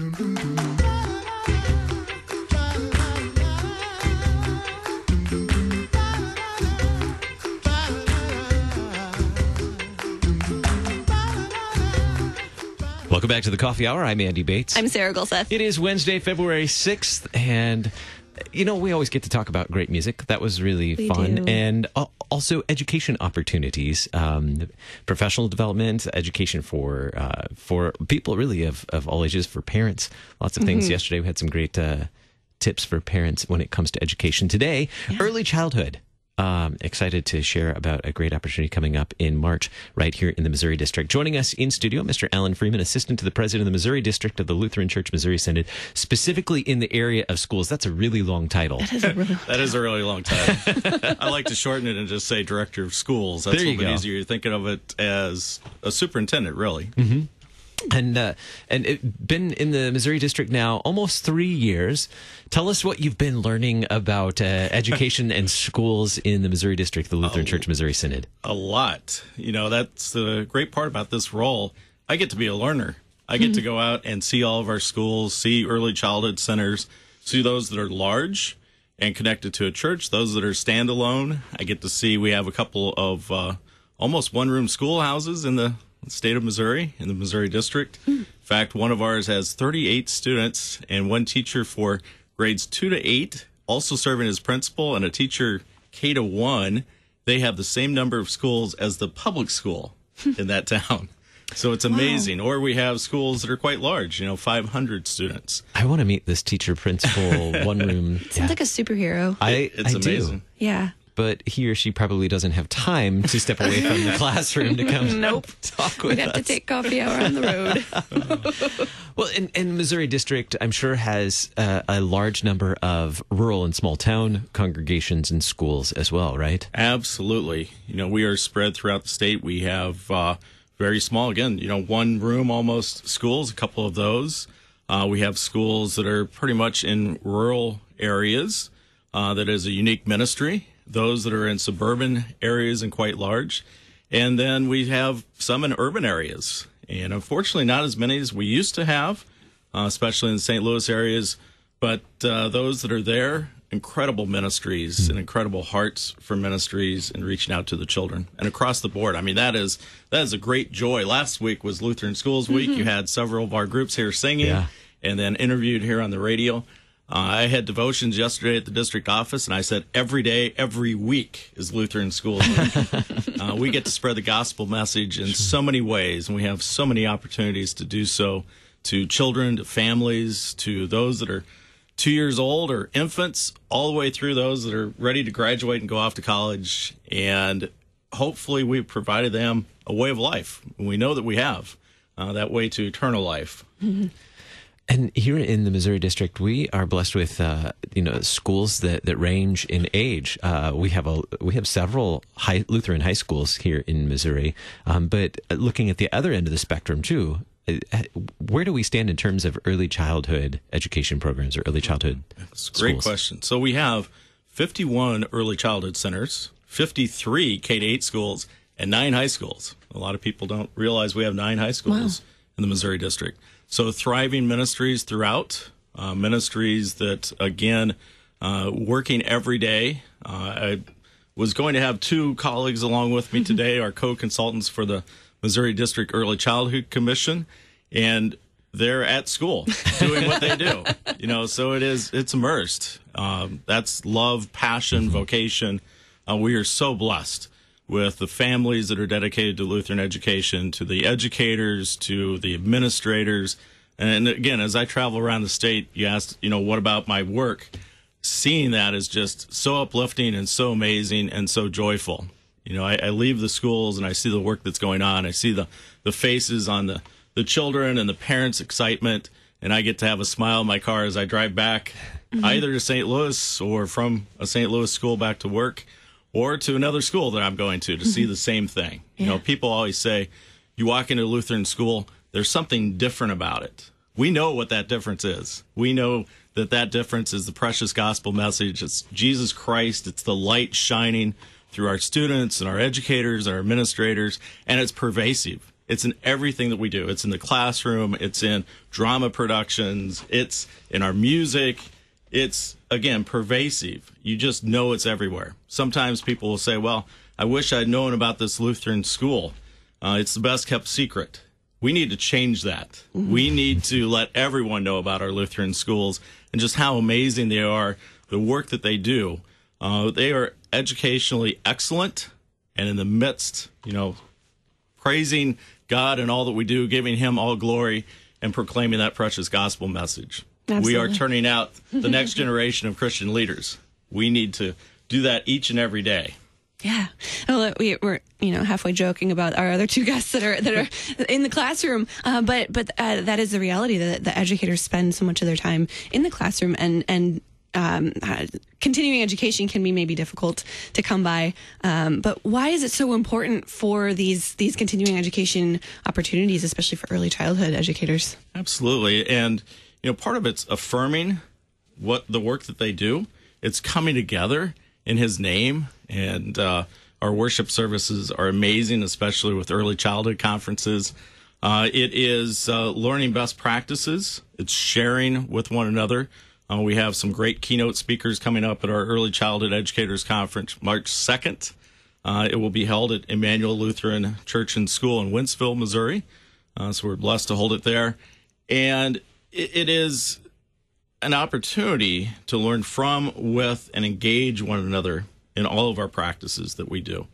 Welcome back to the Coffee Hour. I'm Andy Bates. I'm Sarah Gulseth. It is Wednesday, February 6th, and you know, we always get to talk about great music. That was really We fun. do. And uh, also education opportunities, um, professional development, education for uh, for people really of, of all ages, for parents. Lots of Mm-hmm. things. Yesterday, we had some great uh, tips for parents when it comes to education. Today, early childhood. Um, excited to share about a great opportunity coming up in March right here in the Missouri District. Joining us in studio, Mr. Alan Freeman, Assistant to the President of the Missouri District of the Lutheran Church Missouri Synod, specifically in the area of schools. That's a really long title. That is a really long title. I like to shorten it and just say director of schools. That's There a you little bit go. easier. You're thinking of it as a superintendent, really. And uh, and it, been in the Missouri District now almost three years. Tell us what you've been learning about uh, education and schools in the Missouri District, the Lutheran Church Missouri Synod. A lot. You know, that's the great part about this role. I get to be a learner. I get to go out and see all of our schools, see early childhood centers, see those that are large and connected to a church, those that are standalone. I get to see we have a couple of uh, almost one room schoolhouses in the state of Missouri, in the Missouri District. Hmm. In fact, one of ours has 38 students and one teacher for grades two to eight, also serving as principal, and a teacher K to one. They have the same number of schools as the public school hmm. in that town. So it's amazing. Or we have schools that are quite large, you know, 500 students. I want to meet this teacher principal one room. Sounds like a superhero. I, It's I amazing. do. yeah. But he or she probably doesn't have time to step away from the classroom to come Nope. talk with We'd have us. to take coffee hour on the road. Well, and, and Missouri District, I'm sure, has uh, a large number of rural and small town congregations and schools as well, right? Absolutely. You know, we are spread throughout the state. We have uh, very small, again, you know, one room almost schools, a couple of those. Uh, we have schools that are pretty much in rural areas uh, that is a unique ministry, those that are in suburban areas and quite large. And then we have some in urban areas. And unfortunately, not as many as we used to have, uh, especially in the St. Louis areas. But uh, those that are there, incredible ministries and incredible hearts for ministries and reaching out to the children and across the board. I mean, that is that is a great joy. Last week was Lutheran Schools Week. You had several of our groups here singing Yeah. and then interviewed here on the radio. I had devotions yesterday at the district office, and I said every day, every week is Lutheran School uh, we get to spread the gospel message in so many ways, and we have so many opportunities to do so to children, to families, to those that are two years old or infants, all the way through those that are ready to graduate and go off to college. And hopefully, we've provided them a way of life. We know that we have uh, that way to eternal life. And here in the Missouri District, we are blessed with uh, you know schools that, that range in age. Uh, we have a we have several high, Lutheran high schools here in Missouri, um, but looking at the other end of the spectrum too, uh, where do we stand in terms of early childhood education programs or early childhood? It's a great schools? question. So we have 51 early childhood centers, 53 K 8 schools, and nine high schools. A lot of people don't realize we have nine high schools in the Missouri District. So thriving ministries throughout, uh, ministries that, again, uh, working every day. Uh, I was going to have two colleagues along with me today, our co consultants for the Missouri District Early Childhood Commission. And they're at school doing what they do, you know. So it is it's immersed. Um, that's love, passion, vocation. Uh, we are so blessed with the families that are dedicated to Lutheran education, to the educators, to the administrators, and again, as I travel around the state, you asked, you know, what about my work? Seeing that is just so uplifting and so amazing and so joyful. You know, I, I leave the schools and I see the work that's going on. I see the the faces on the the children and the parents' excitement, and I get to have a smile in my car as I drive back, mm-hmm. either to St. Louis or from a St. Louis school back to work, or to another school that I'm going to to see mm-hmm. the same thing. You know, people always say, you walk into a Lutheran school, there's something different about it. We know what that difference is. We know that that difference is the precious gospel message. It's Jesus Christ. It's the light shining through our students and our educators, our administrators, and it's pervasive. It's in everything that we do. It's in the classroom. It's in drama productions. It's in our music. It's again pervasive. You just know it's everywhere. Sometimes people will say, "Well, I wish I'd known about this Lutheran school. Uh, it's the best kept secret." We need to change that. We need to let everyone know about our Lutheran schools and just how amazing they are, the work that they do. Uh, they are educationally excellent, and in the midst, you know, praising God and all that we do, giving Him all glory, and proclaiming that precious gospel message. We are turning out the next generation of Christian leaders. We need to do that each and every day. Yeah. Well, we, we're you know halfway joking about our other two guests that are that are in the classroom, uh, but but uh, that is the reality that the educators spend so much of their time in the classroom and and. Um, uh, continuing education can be maybe difficult to come by, um, but why is it so important for these these continuing education opportunities, especially for early childhood educators? Absolutely. And, you know, part of it's affirming what the work that they do. It's coming together in his name. And uh, our worship services are amazing, especially with early childhood conferences. Uh, it is uh, learning best practices, it's sharing with one another. Uh, we have some great keynote speakers coming up at our Early Childhood Educators Conference March 2nd. Uh, it will be held at Immanuel Lutheran Church and School in Wentzville, Missouri. Uh, so we're blessed to hold it there. And it, it is an opportunity to learn from, with, and engage one another in all of our practices that we do.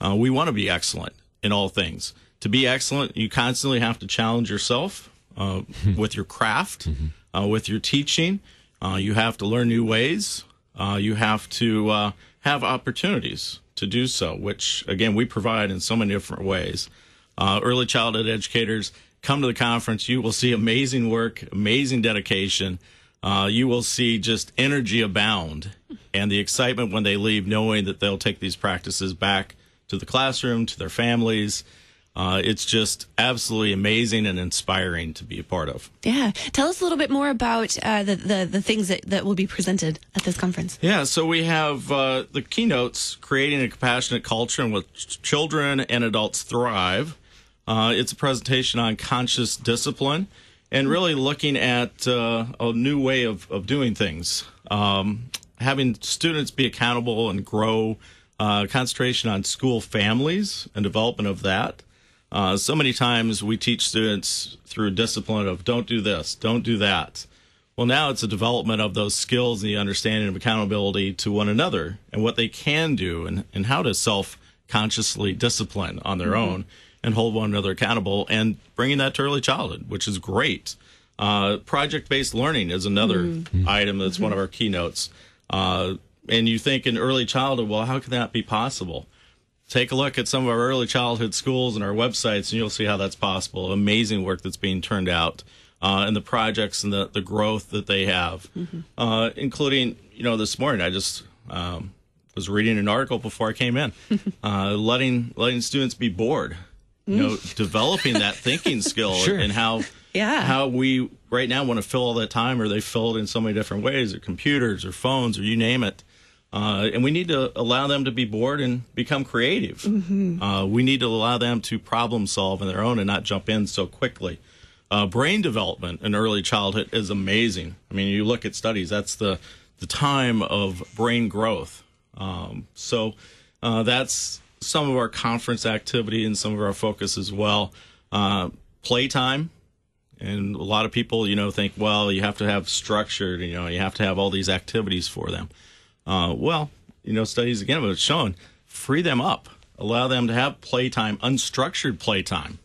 Uh, we want to be excellent in all things. To be excellent, you constantly have to challenge yourself uh, with your craft, uh, with your teaching. Uh, you have to learn new ways. Uh, you have to uh, have opportunities to do so, which, again, we provide in so many different ways. Uh, early childhood educators, come to the conference. You will see amazing work, amazing dedication. Uh, you will see just energy abound and the excitement when they leave, knowing that they'll take these practices back to the classroom, to their families. Uh, it's just absolutely amazing and inspiring to be a part of. Yeah, tell us a little bit more about uh, the, the the things that, that will be presented at this conference. Yeah, so we have uh, the keynotes creating a compassionate culture in which children and adults thrive. Uh, it's a presentation on conscious discipline and really looking at uh, a new way of, of doing things. Um, having students be accountable and grow, uh, concentration on school families and development of that. Uh, so many times we teach students through discipline of don't do this, don't do that. Well, now it's a development of those skills and the understanding of accountability to one another and what they can do and, and how to self consciously discipline on their own and hold one another accountable and bringing that to early childhood, which is great. Uh, Project based learning is another item that's one of our keynotes. Uh, and you think in early childhood, well, how can that be possible? Take a look at some of our early childhood schools and our websites, and you'll see how that's possible. Amazing work that's being turned out, uh, and the projects and the, the growth that they have, uh, including, you know, this morning I just um, was reading an article before I came in, uh, letting letting students be bored, you know, developing that thinking skill Sure. and how Yeah. how we right now want to fill all that time, or they fill it in so many different ways, or computers, or phones, or you name it. Uh, and we need to allow them to be bored and become creative. Uh, we need to allow them to problem solve on their own and not jump in so quickly. Uh, brain development in early childhood is amazing. I mean, you look at studies; that's the the time of brain growth. Um, so uh, that's some of our conference activity and some of our focus as well. Uh, playtime, and a lot of people, you know, think, well, you have to have structured, you know, you have to have all these activities for them. Uh, well, you know, studies again have shown free them up, allow them to have playtime, unstructured playtime,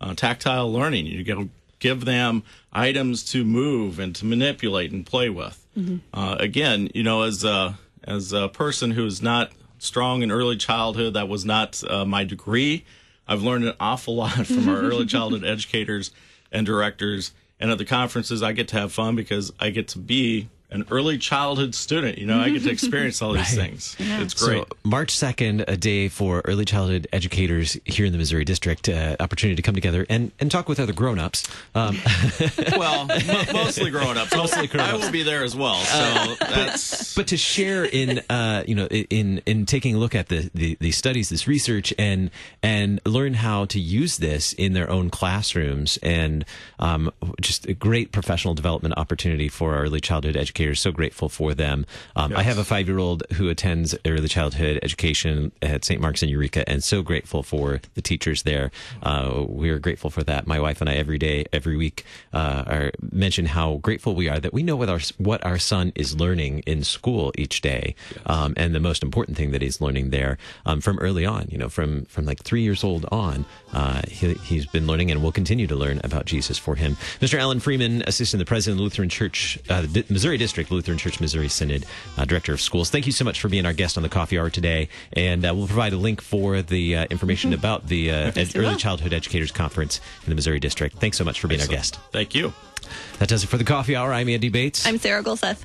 uh, tactile learning. You go give them items to move and to manipulate and play with. Uh, again, you know, as a, as a person who is not strong in early childhood, that was not uh, my degree. I've learned an awful lot from our early childhood educators and directors. And at the conferences, I get to have fun because I get to be an early childhood student. You know, I get to experience all these things. It's great. So March 2nd, a day for early childhood educators here in the Missouri District, uh, opportunity to come together and, and talk with other grown-ups. Um, well, mo- mostly grown ups. Mostly grown ups. I will be there as well. So that's. but to share in uh, you know in in taking a look at the, the the studies this research and and learn how to use this in their own classrooms and um, just a great professional development opportunity for our early childhood educators so grateful for them um, I have a five year old who attends early childhood education at St. Mark's in Eureka and so grateful for the teachers there uh, we're grateful for that my wife and I every day every week uh, are mention how grateful we are that we know what our what our son is learning in school each day, um, and the most important thing that he's learning there um, from early on. You know, from from like three years old on, uh, he, he's been learning and will continue to learn about Jesus for him. Mr. Alan Freeman, assistant to the president of the Lutheran Church, uh, Missouri District Lutheran Church Missouri Synod, uh, director of schools. Thank you so much for being our guest on the Coffee Hour today, and uh, we'll provide a link for the uh, information about the uh, ed- Early. Childhood Educators Conference in the Missouri District. Thanks so much for being our guest. Thank you. That does it for the coffee hour. I'm Andy Bates. I'm Sarah Gulseth.